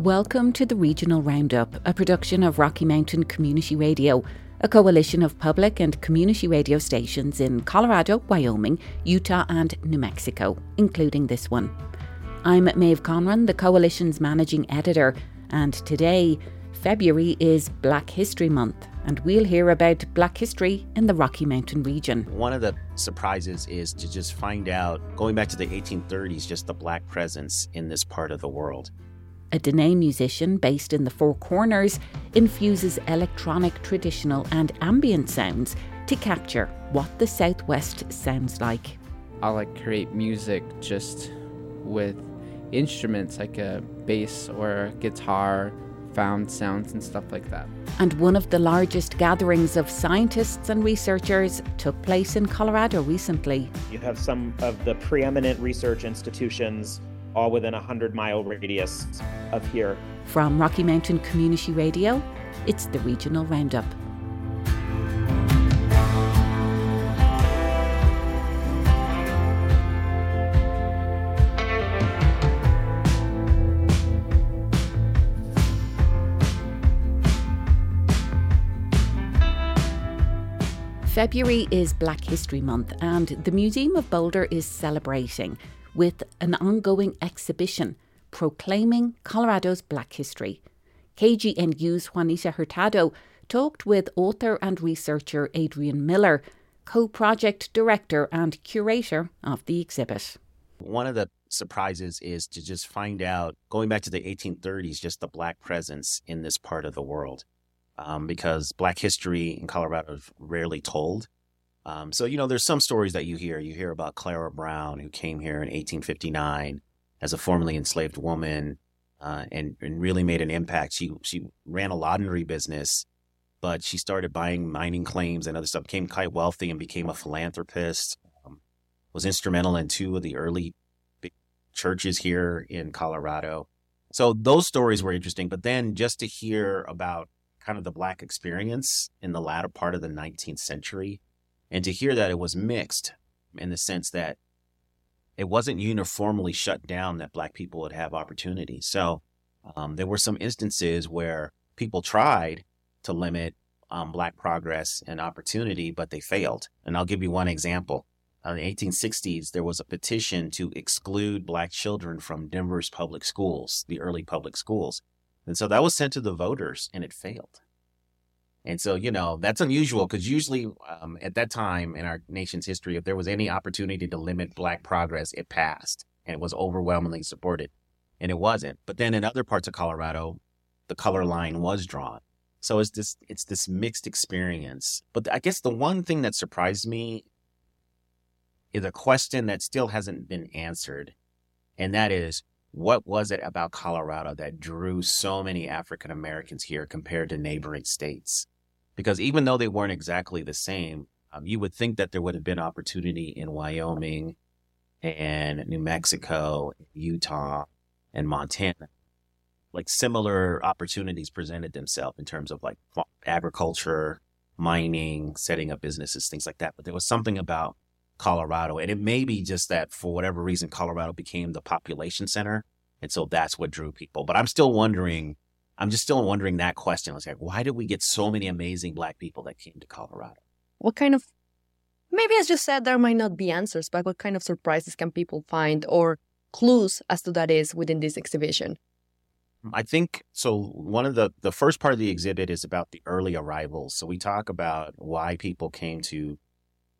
Welcome to the Regional Roundup, a production of Rocky Mountain Community Radio, a coalition of public and community radio stations in Colorado, Wyoming, Utah, and New Mexico, including this one. I'm Maeve Conran, the coalition's managing editor, and today, February is Black History Month, and we'll hear about Black history in the Rocky Mountain region. One of the surprises is to just find out, going back to the 1830s, just the black presence in this part of the world. A Diné musician based in the Four Corners infuses electronic, traditional, and ambient sounds to capture what the Southwest sounds like. I like create music just with instruments like a bass or a guitar, found sounds and stuff like that. And one of the largest gatherings of scientists and researchers took place in Colorado recently. You have some of the preeminent research institutions all within a 100 mile radius of here. From Rocky Mountain Community Radio, it's the Regional Roundup. February is Black History Month, and the Museum of Boulder is celebrating with an ongoing exhibition proclaiming Colorado's Black history. KGNU's Juanita Hurtado talked with author and researcher Adrian Miller, co project director and curator of the exhibit. One of the surprises is to just find out, going back to the 1830s, just the Black presence in this part of the world. Um, because Black history in Colorado is rarely told. Um, so, you know, there's some stories that you hear. You hear about Clara Brown, who came here in 1859 as a formerly enslaved woman uh, and, and really made an impact. She, she ran a laundry business, but she started buying mining claims and other stuff, became quite wealthy and became a philanthropist, um, was instrumental in two of the early big churches here in Colorado. So those stories were interesting. But then just to hear about kind of the Black experience in the latter part of the 19th century, and to hear that it was mixed in the sense that it wasn't uniformly shut down that black people would have opportunities. So um, there were some instances where people tried to limit um, black progress and opportunity, but they failed. And I'll give you one example. In the 1860s, there was a petition to exclude black children from Denver's public schools, the early public schools. And so that was sent to the voters and it failed. And so, you know, that's unusual because usually um, at that time in our nation's history, if there was any opportunity to limit Black progress, it passed and it was overwhelmingly supported. And it wasn't. But then in other parts of Colorado, the color line was drawn. So it's this it's this mixed experience. But I guess the one thing that surprised me is a question that still hasn't been answered. And that is what was it about Colorado that drew so many African Americans here compared to neighboring states? because even though they weren't exactly the same, um, you would think that there would have been opportunity in Wyoming and New Mexico, Utah, and Montana. Like similar opportunities presented themselves in terms of like agriculture, mining, setting up businesses, things like that. But there was something about Colorado, and it may be just that for whatever reason, Colorado became the population center. And so that's what drew people. But I'm still wondering I'm just still wondering that question. I was like, why did we get so many amazing black people that came to Colorado? What kind of, maybe as you said, there might not be answers, but what kind of surprises can people find or clues as to that is within this exhibition? Mm, I think so. One of the the first part of the exhibit is about the early arrivals. So we talk about why people came to,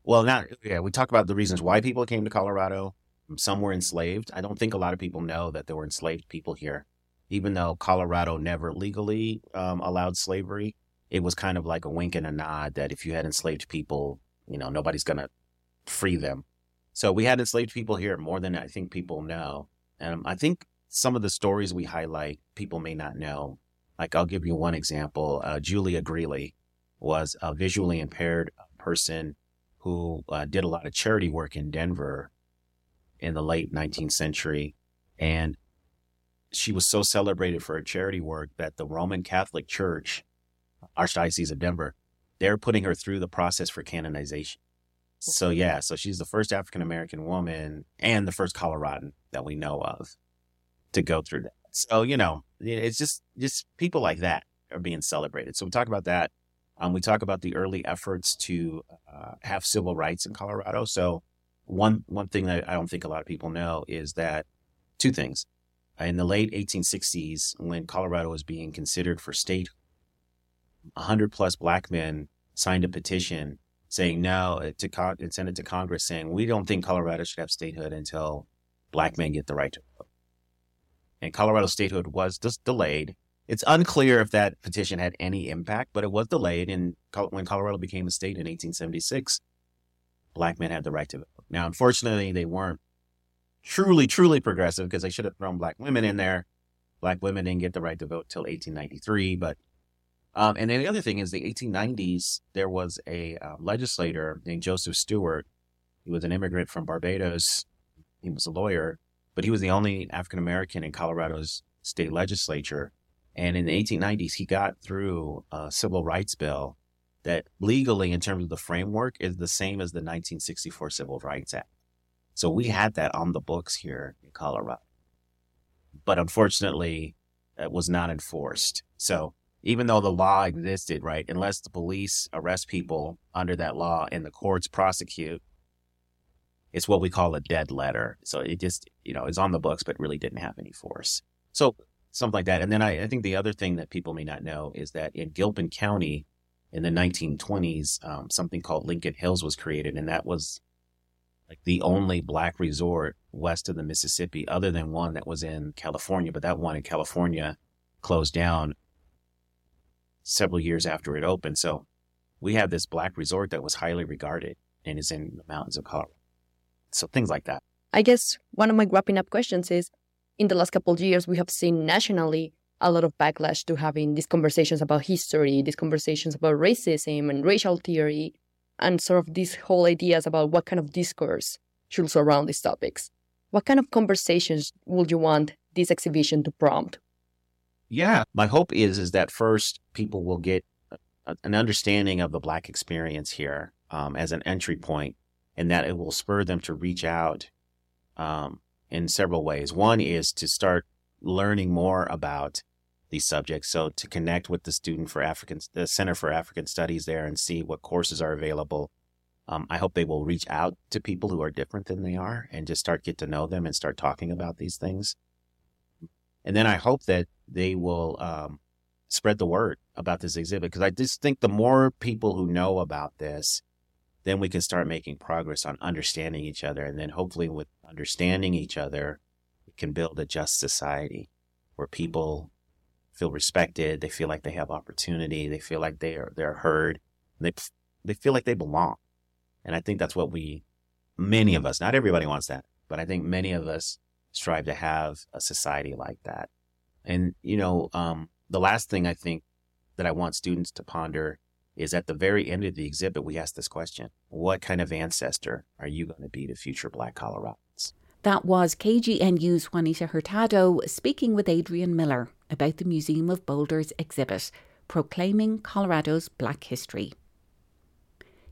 well, not yeah. We talk about the reasons why people came to Colorado. Some were enslaved. I don't think a lot of people know that there were enslaved people here even though Colorado never legally um, allowed slavery, it was kind of like a wink and a nod that if you had enslaved people, you know, nobody's going to free them. So we had enslaved people here more than I think people know. And I think some of the stories we highlight, people may not know. Like I'll give you one example. Uh, Julia Greeley was a visually impaired person who uh, did a lot of charity work in Denver in the late 19th century. And she was so celebrated for her charity work that the Roman Catholic Church, Archdiocese of Denver, they're putting her through the process for canonization. So yeah, so she's the first African American woman and the first Coloradan that we know of to go through that. So, you know, it's just just people like that are being celebrated. So we talk about that. Um, we talk about the early efforts to uh, have civil rights in Colorado. So one one thing that I don't think a lot of people know is that two things. In the late 1860s, when Colorado was being considered for state, 100 plus black men signed a petition saying no uh, to con- and sent it to Congress saying we don't think Colorado should have statehood until black men get the right to vote. And Colorado statehood was just delayed. It's unclear if that petition had any impact, but it was delayed. And when Colorado became a state in 1876, black men had the right to vote. Now, unfortunately, they weren't truly, truly progressive because they should have thrown black women in there. Black women didn't get the right to vote till 1893. But um, and then the other thing is the 1890s, there was a uh, legislator named Joseph Stewart. He was an immigrant from Barbados. He was a lawyer, but he was the only African American in Colorado's state legislature. And in the 1890s, he got through a civil rights bill that legally, in terms of the framework, is the same as the 1964 Civil Rights Act. So we had that on the books here in Colorado. But unfortunately, it was not enforced. So even though the law existed, right, unless the police arrest people under that law and the courts prosecute, it's what we call a dead letter. So it just, you know, is on the books, but really didn't have any force. So something like that. And then I, I think the other thing that people may not know is that in Gilpin County in the 1920s, um, something called Lincoln Hills was created, and that was like the only black resort west of the Mississippi, other than one that was in California. But that one in California closed down several years after it opened. So we have this black resort that was highly regarded and is in the mountains of Colorado. So things like that. I guess one of my wrapping up questions is in the last couple of years, we have seen nationally a lot of backlash to having these conversations about history, these conversations about racism and racial theory, and sort of these whole ideas about what kind of discourse should surround these topics. What kind of conversations would you want this exhibition to prompt? Yeah, my hope is is that first people will get an understanding of the Black experience here um, as an entry point, and that it will spur them to reach out um, in several ways. One is to start learning more about these subjects. So to connect with the student for African, the Center for African Studies there and see what courses are available. Um, I hope they will reach out to people who are different than they are and just start get to know them and start talking about these things. And then I hope that they will um, spread the word about this exhibit because I just think the more people who know about this, then we can start making progress on understanding each other. And then hopefully, with understanding each other, we can build a just society where people feel respected. They feel like they have opportunity. They feel like they are they're heard. They they feel like they belong. And I think that's what we, many of us, not everybody wants that, but I think many of us strive to have a society like that. And you know, um, the last thing I think that I want students to ponder is at the very end of the exhibit, we ask this question: What kind of ancestor are you going to be to future Black Coloradans? That was KGNU's Juanita Hurtado speaking with Adrian Miller about the Museum of Boulder's exhibit, Proclaiming Colorado's Black History.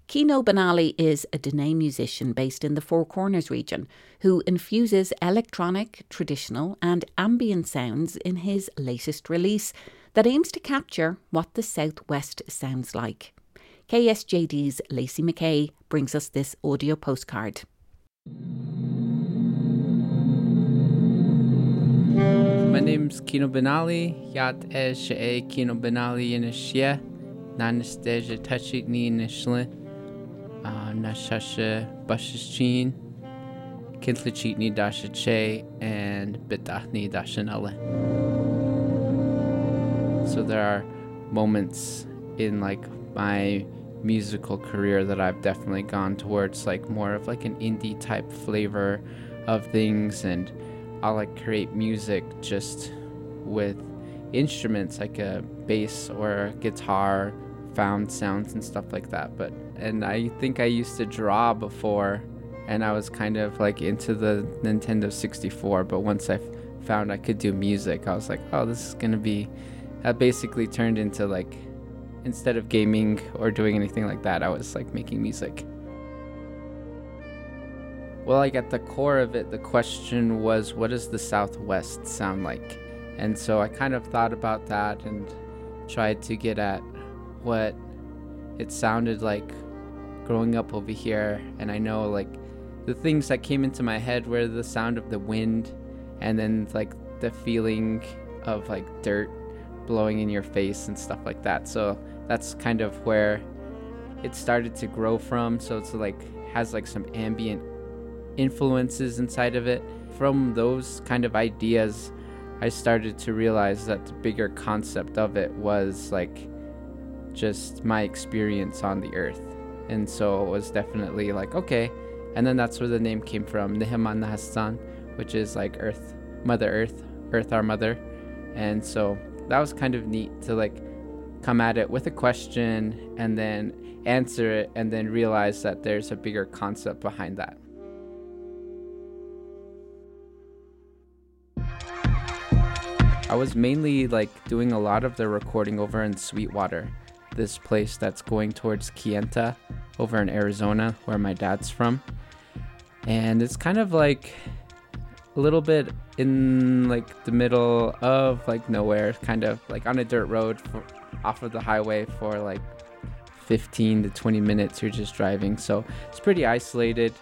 Kino Benally is a Diné musician based in the Four Corners region who infuses electronic, traditional, and ambient sounds in his latest release that aims to capture what the Southwest sounds like. KSJD's Lacey McKay brings us this audio postcard. My name's Kino Benally, Yat e she Kino Benally in a shia, Nanasteja Tachik ni Nishlin, ah, Nashasha Bashichin, Kintlichitni Dasha Che, and Bitachni Dashanale. So there are moments in like my musical career that I've definitely gone towards like more of like an indie type flavor of things and I'll like create music just with instruments like a bass or a guitar, found sounds and stuff like that. But and I think I used to draw before and I was kind of like into the Nintendo 64, but once I found I could do music, I was like, "Oh, this is going to be that basically turned into like instead of gaming or doing anything like that, I was like making music. Well, like at the core of it, the question was, what does the Southwest sound like? And so I kind of thought about that and tried to get at what it sounded like growing up over here. And I know like the things that came into my head were the sound of the wind and then like the feeling of like dirt blowing in your face and stuff like that. So that's kind of where it started to grow from. So it's like has like some ambient influences inside of it. From those kind of ideas, I started to realize that the bigger concept of it was like just my experience on the earth. And so it was definitely like, okay. And then that's where the name came from, Neheman Nahastan, which is like Earth, Mother Earth, Earth our Mother. And so that was kind of neat to like come at it with a question and then answer it and then realize that there's a bigger concept behind that. I was mainly like doing a lot of the recording over in Sweetwater, this place that's going towards Kayenta over in Arizona, where my dad's from. And it's kind of like a little bit in like the middle of like nowhere, kind of like on a dirt road for, off of the highway for like 15 to 20 minutes you're just driving. So it's pretty isolated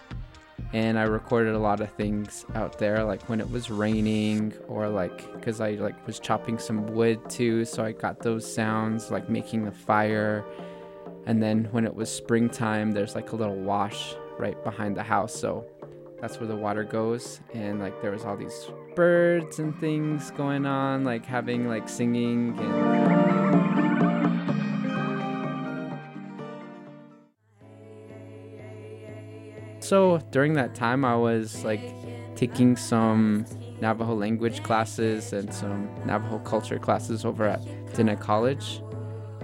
and i recorded a lot of things out there like when it was raining or like because i like was chopping some wood too so i got those sounds like making a fire. And then when it was springtime there's like a little wash right behind the house so that's where the water goes and like there was all these birds and things going on like having like singing and So during that time, I was like taking some Navajo language classes and some Navajo culture classes over at Diné College.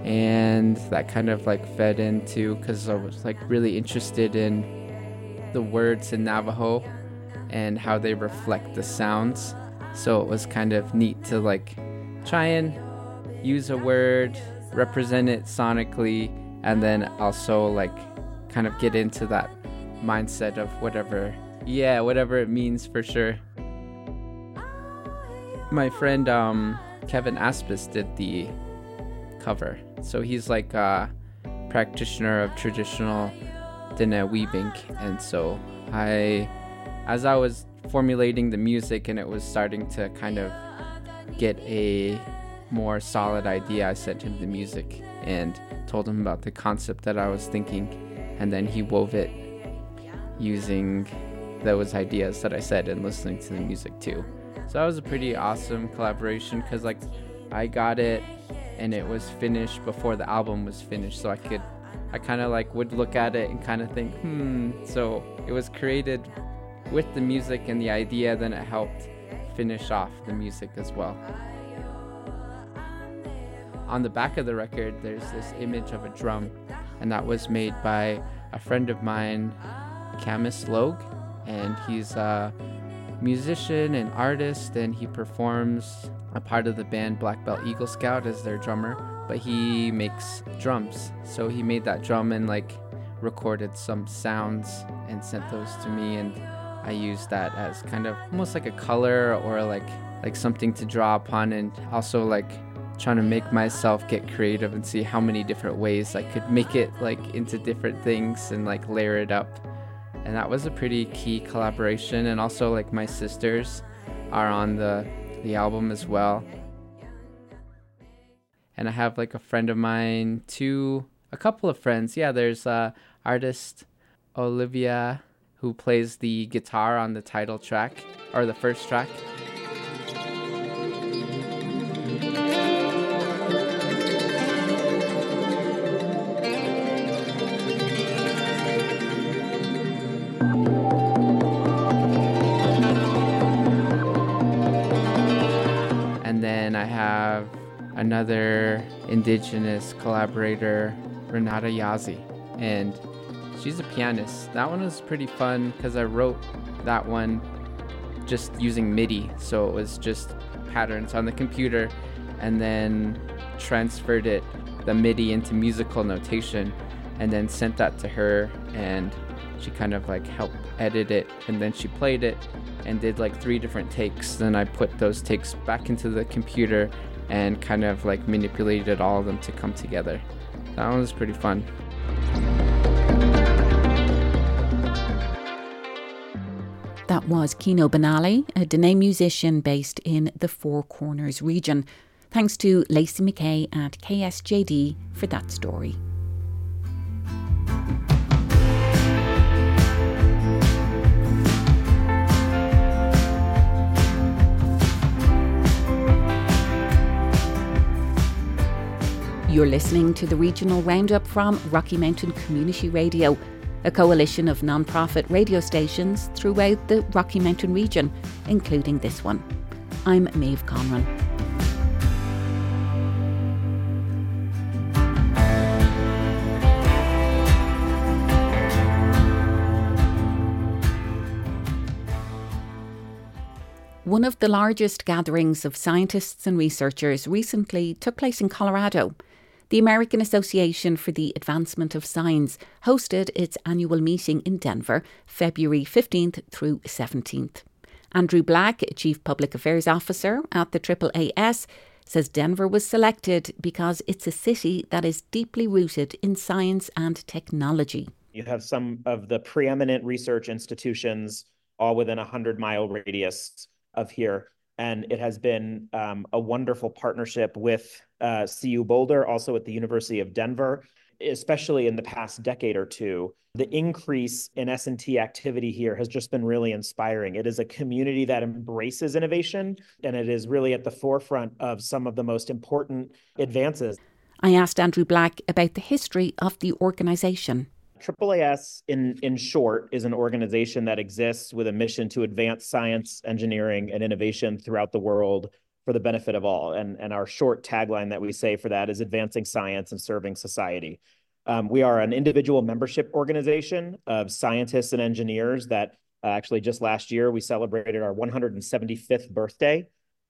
And that kind of like fed into because I was like really interested in the words in Navajo and how they reflect the sounds. So it was kind of neat to like try and use a word, represent it sonically, and then also like kind of get into that mindset of whatever, yeah, whatever it means for sure. My friend um, Kevin Aspaas did the cover. So he's like a practitioner of traditional Diné weaving. And so I, as I was formulating the music and it was starting to kind of get a more solid idea, I sent him the music and told him about the concept that I was thinking. And then he wove it using those ideas that I said and listening to the music too. So that was a pretty awesome collaboration because like I got it and it was finished before the album was finished, so I could I kind of like would look at it and kind of think, hmm. So it was created with the music and the idea, then it helped finish off the music as well. On the back of the record, there's this image of a drum, and that was made by a friend of mine Camas Logue, and he's a musician and artist, and he performs a part of the band Black Belt Eagle Scout as their drummer, but he makes drums. So he made that drum and like recorded some sounds and sent those to me, and I used that as kind of almost like a color or like like something to draw upon, and also like trying to make myself get creative and see how many different ways I could make it like into different things and like layer it up and that was a pretty key collaboration and also like my sisters are on the the album as well. And i have like a friend of mine two a couple of friends. Yeah there's uh artist olivia who plays the guitar on the title track or the first track another indigenous collaborator, Renata Yazzie, and she's a pianist. That one was pretty fun because I wrote that one just using MIDI, so it was just patterns on the computer, and then transferred it the MIDI into musical notation, and then sent that to her, and She kind of like helped edit it and then she played it and did like three different takes. Then I put those takes back into the computer and kind of like manipulated all of them to come together. That one was pretty fun. That was Kino Benally, a Diné musician based in the Four Corners region. Thanks to Lacey McKay at KSJD for that story. You're listening to the regional roundup from Rocky Mountain Community Radio, a coalition of non-profit radio stations throughout the Rocky Mountain region, including this one. I'm Maeve Conran. One of the largest gatherings of scientists and researchers recently took place in Colorado. The American Association for the Advancement of Science hosted its annual meeting in Denver, February 15th through 17th. Andrew Black, Chief Public Affairs Officer at the AAAS, says Denver was selected because it's a city that is deeply rooted in science and technology. You have some of the preeminent research institutions all within a 100 mile radius of here and it has been um, a wonderful partnership with uh, CU Boulder, also at the University of Denver, especially in the past decade or two. The increase in S&T activity here has just been really inspiring. It is a community that embraces innovation, and it is really at the forefront of some of the most important advances. I asked Andrew Black about the history of the organization. AAAS, in, in short, is an organization that exists with a mission to advance science, engineering, and innovation throughout the world for the benefit of all. And, and our short tagline that we say for that is advancing science and serving society. Um, we are an individual membership organization of scientists and engineers that uh, actually just last year we celebrated our 175th birthday.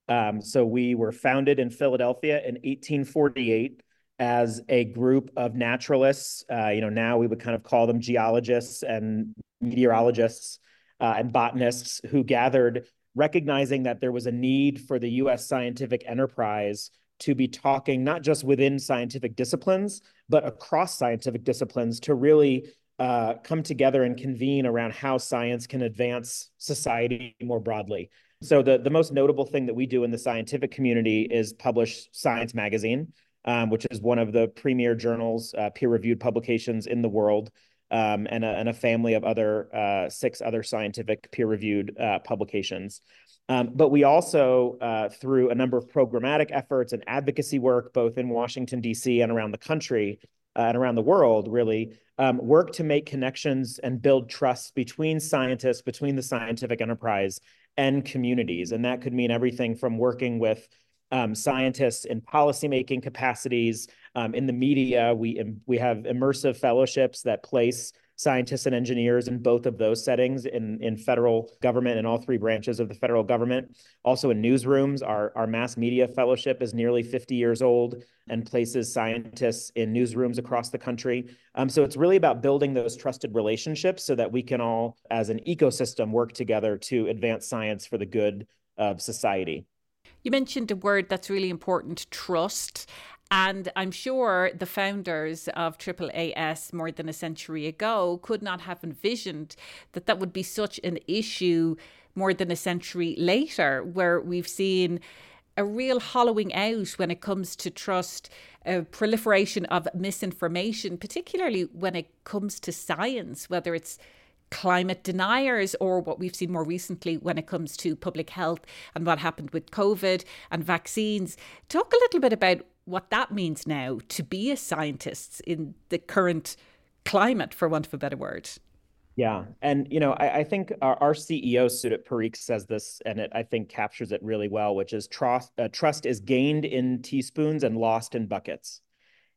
Um, so we were founded in Philadelphia in 1848 as a group of naturalists. Uh, you know, now we would kind of call them geologists and meteorologists uh, and botanists who gathered, recognizing that there was a need for the U.S. scientific enterprise to be talking not just within scientific disciplines, but across scientific disciplines to really uh, come together and convene around how science can advance society more broadly. So the, the most notable thing that we do in the scientific community is publish Science Magazine um, which is one of the premier journals, uh, peer-reviewed publications in the world, um, and, a, and, a, family of other uh, six other scientific peer-reviewed uh, publications. Um, but we also, uh, through a number of programmatic efforts and advocacy work, both in Washington, D.C. and around the country uh, and around the world, really, um, work to make connections and build trust between scientists, between the scientific enterprise and communities. And that could mean everything from working with um, scientists in policymaking capacities. Um, in the media, we, we have immersive fellowships that place scientists and engineers in both of those settings in, in federal government and all three branches of the federal government. Also in newsrooms, our, our mass media fellowship is nearly 50 years old and places scientists in newsrooms across the country. Um, so it's really about building those trusted relationships so that we can all, as an ecosystem, work together to advance science for the good of society. You mentioned a word that's really important trust. And I'm sure the founders of AAAS more than a century ago could not have envisioned that that would be such an issue more than a century later, where we've seen a real hollowing out when it comes to trust, a proliferation of misinformation, particularly when it comes to science, whether it's climate deniers or what we've seen more recently when it comes to public health and what happened with COVID and vaccines. Talk a little bit about what that means now to be a scientist in the current climate, for want of a better word. Yeah. And, you know, I, I think our, our, CEO, Sudip Parikh, says this, and it, I think, captures it really well, which is trust, uh, trust is gained in teaspoons and lost in buckets.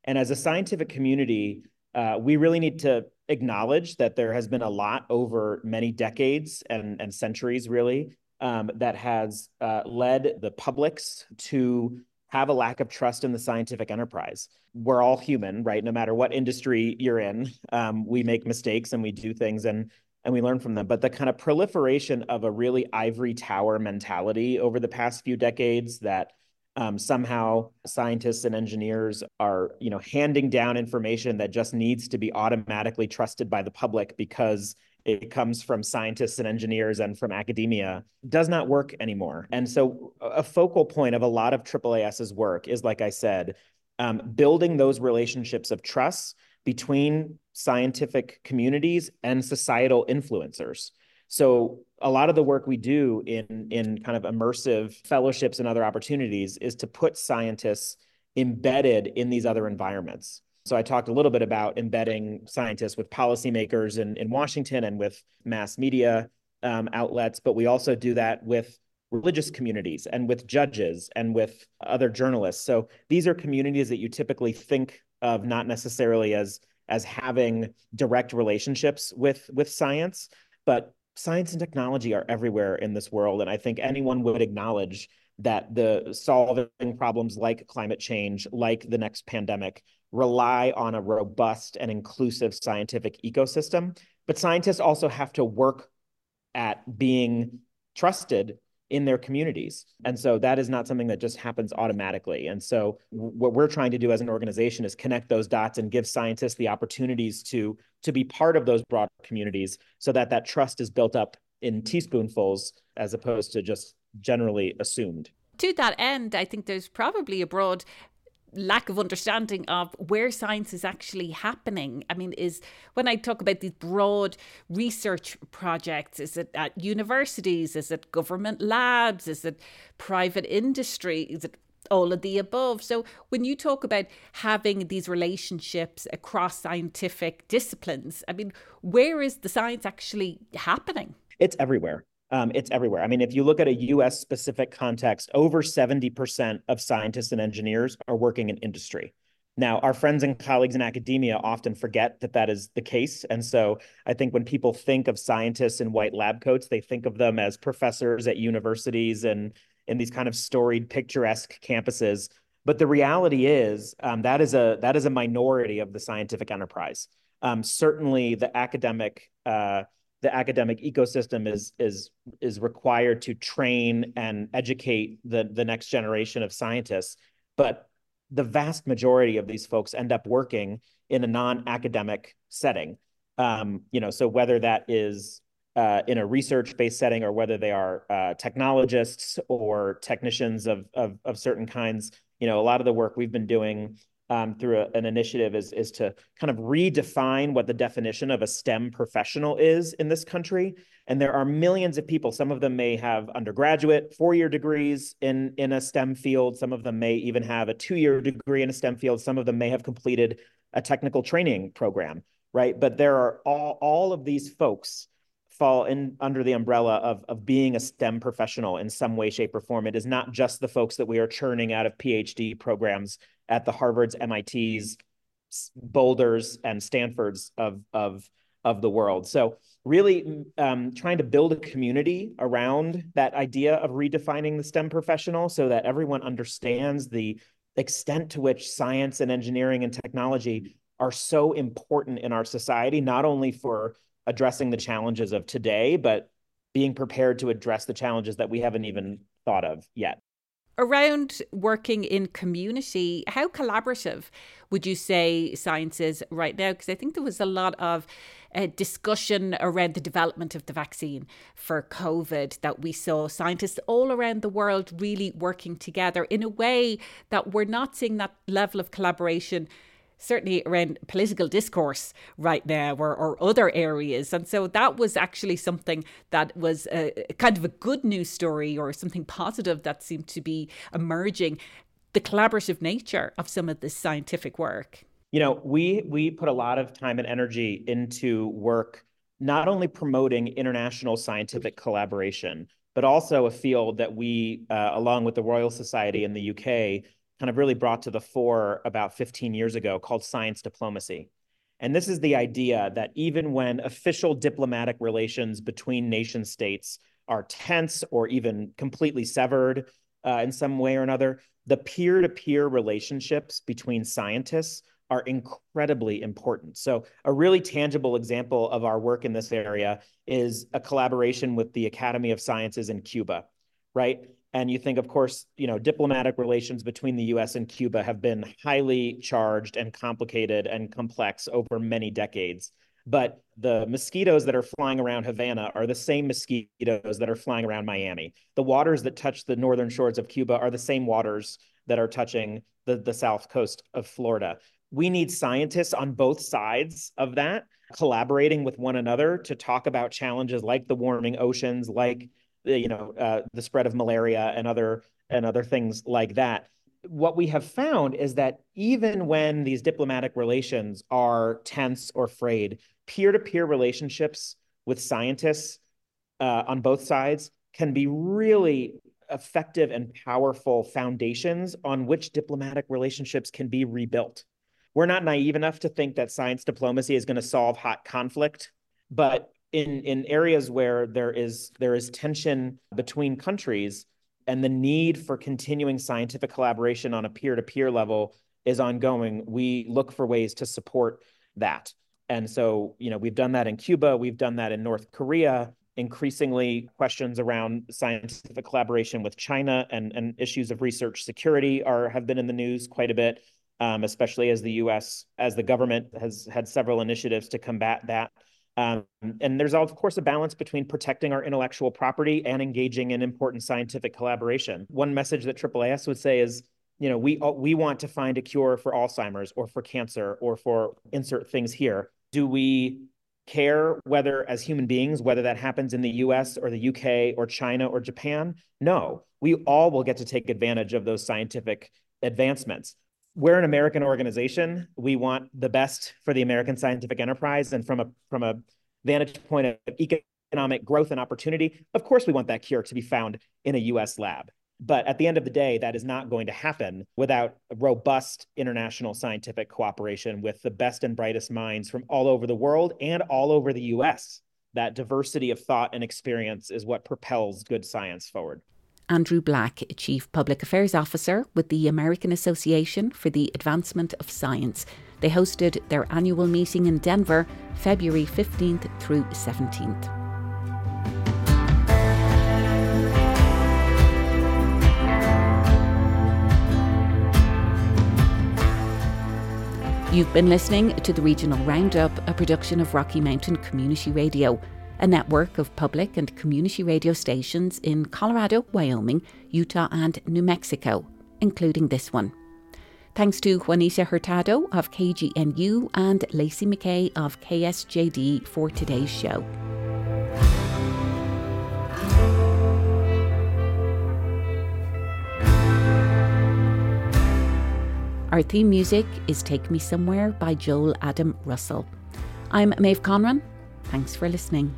And as a scientific community, uh, we really need to acknowledge that there has been a lot over many decades and, and centuries, really, um, that has uh, led the publics to have a lack of trust in the scientific enterprise. We're all human, right? No matter what industry you're in, um, we make mistakes and we do things and and we learn from them. But the kind of proliferation of a really ivory tower mentality over the past few decades that um, somehow scientists and engineers are, you know, handing down information that just needs to be automatically trusted by the public because it comes from scientists and engineers and from academia does not work anymore. And so a focal point of a lot of AAAS's work is, like I said, um, building those relationships of trust between scientific communities and societal influencers. So a lot of the work we do in in kind of immersive fellowships and other opportunities is to put scientists embedded in these other environments. So I talked a little bit about embedding scientists with policymakers in, in Washington and with mass media um, outlets, but we also do that with religious communities and with judges and with other journalists. So these are communities that you typically think of not necessarily as as having direct relationships with with science, but science and technology are everywhere in this world, and I think anyone would acknowledge that the solving problems like climate change, like the next pandemic, rely on a robust and inclusive scientific ecosystem. But scientists also have to work at being trusted in their communities. And so that is not something that just happens automatically. And so what we're trying to do as an organization is connect those dots and give scientists the opportunities to to be part of those broad communities so that that trust is built up in teaspoonfuls as opposed to just generally assumed. To that end, I think there's probably a broad lack of understanding of where science is actually happening. I mean, is when I talk about these broad research projects, is it at universities? Is it government labs? Is it private industry? Is it all of the above? So, when you talk about having these relationships across scientific disciplines, I mean, where is the science actually happening? It's everywhere. Um, it's everywhere. I mean, if you look at a US specific context, over 70% of scientists and engineers are working in industry. Now, our friends and colleagues in academia often forget that that is the case. And so I think when people think of scientists in white lab coats, they think of them as professors at universities and in these kind of storied, picturesque campuses. But the reality is um, that is a that is a minority of the scientific enterprise. Um, certainly, the academic uh, the academic ecosystem is is is required to train and educate the the next generation of scientists. But the vast majority of these folks end up working in a non-academic setting. Um, you know so whether that is uh, in a research-based setting or whether they are uh, technologists or technicians of, of of certain kinds you know a lot of the work we've been doing um, through a, an initiative is, is to kind of redefine what the definition of a STEM professional is in this country. And there are millions of people. Some of them may have undergraduate, four-year degrees in, in a STEM field. Some of them may even have a two-year degree in a STEM field. Some of them may have completed a technical training program, right? But there are all, all of these folks fall in under the umbrella of, of being a STEM professional in some way, shape, or form. It is not just the folks that we are churning out of PhD programs at the Harvards, MITs, Boulders, and Stanfords of of of the world. So really um, trying to build a community around that idea of redefining the STEM professional so that everyone understands the extent to which science and engineering and technology are so important in our society, not only for addressing the challenges of today, but being prepared to address the challenges that we haven't even thought of yet around working in community, how collaborative would you say science is right now? Because I think there was a lot of uh, discussion around the development of the vaccine for COVID that we saw scientists all around the world really working together in a way that we're not seeing that level of collaboration certainly around political discourse right now or, or other areas. And so that was actually something that was a, kind of a good news story or something positive that seemed to be emerging the collaborative nature of some of this scientific work. You know, we we put a lot of time and energy into work not only promoting international scientific collaboration, but also a field that we, uh, along with the Royal Society in the UK, kind of really brought to the fore about 15 years ago called science diplomacy. And this is the idea that even when official diplomatic relations between nation states are tense or even completely severed uh, in some way or another, the peer-to-peer relationships between scientists are incredibly important. So a really tangible example of our work in this area is a collaboration with the Academy of Sciences in Cuba, right? And you think, of course, you know, diplomatic relations between the US and Cuba have been highly charged and complicated and complex over many decades. But the mosquitoes that are flying around Havana are the same mosquitoes that are flying around Miami. The waters that touch the northern shores of Cuba are the same waters that are touching the, the south coast of Florida we need scientists on both sides of that collaborating with one another to talk about challenges like the warming oceans like you know uh, the spread of malaria and other and other things like that. What we have found is that even when these diplomatic relations are tense or frayed peer-to-peer relationships with scientists uh, on both sides can be really effective and powerful foundations on which diplomatic relationships can be rebuilt. We're not naive enough to think that science diplomacy is going to solve hot conflict, but in in areas where there is there is tension between countries and the need for continuing scientific collaboration on a peer-to-peer level is ongoing, we look for ways to support that. And so, you know, we've done that in Cuba, we've done that in North Korea. Increasingly, questions around scientific collaboration with China and, and issues of research security are have been in the news quite a bit um, especially as the U.S. as the government has had several initiatives to combat that. Um, and there's of course a balance between protecting our intellectual property and engaging in important scientific collaboration. One message that AAAS would say is, you know, we we want to find a cure for Alzheimer's or for cancer or for insert things here. Do we care whether as human beings whether that happens in the US or the UK or China or Japan? No. We all will get to take advantage of those scientific advancements we're an American organization. We want the best for the American scientific enterprise, and from a from a vantage point of economic growth and opportunity, of course, we want that cure to be found in a U.S. lab. But at the end of the day, that is not going to happen without robust international scientific cooperation with the best and brightest minds from all over the world and all over the US. That diversity of thought and experience is what propels good science forward. Andrew Black, Chief Public Affairs Officer with the American Association for the Advancement of Science. They hosted their annual meeting in Denver February 15th through 17th. You've been listening to the Regional Roundup, a production of Rocky Mountain Community Radio a network of public and community radio stations in Colorado, Wyoming, Utah, and New Mexico, including this one. Thanks to Juanita Hurtado of KGNU and Lacey McKay of KSJD for today's show. Our theme music is Take Me Somewhere by Joel Adam Russell. I'm Maeve Conran. Thanks for listening.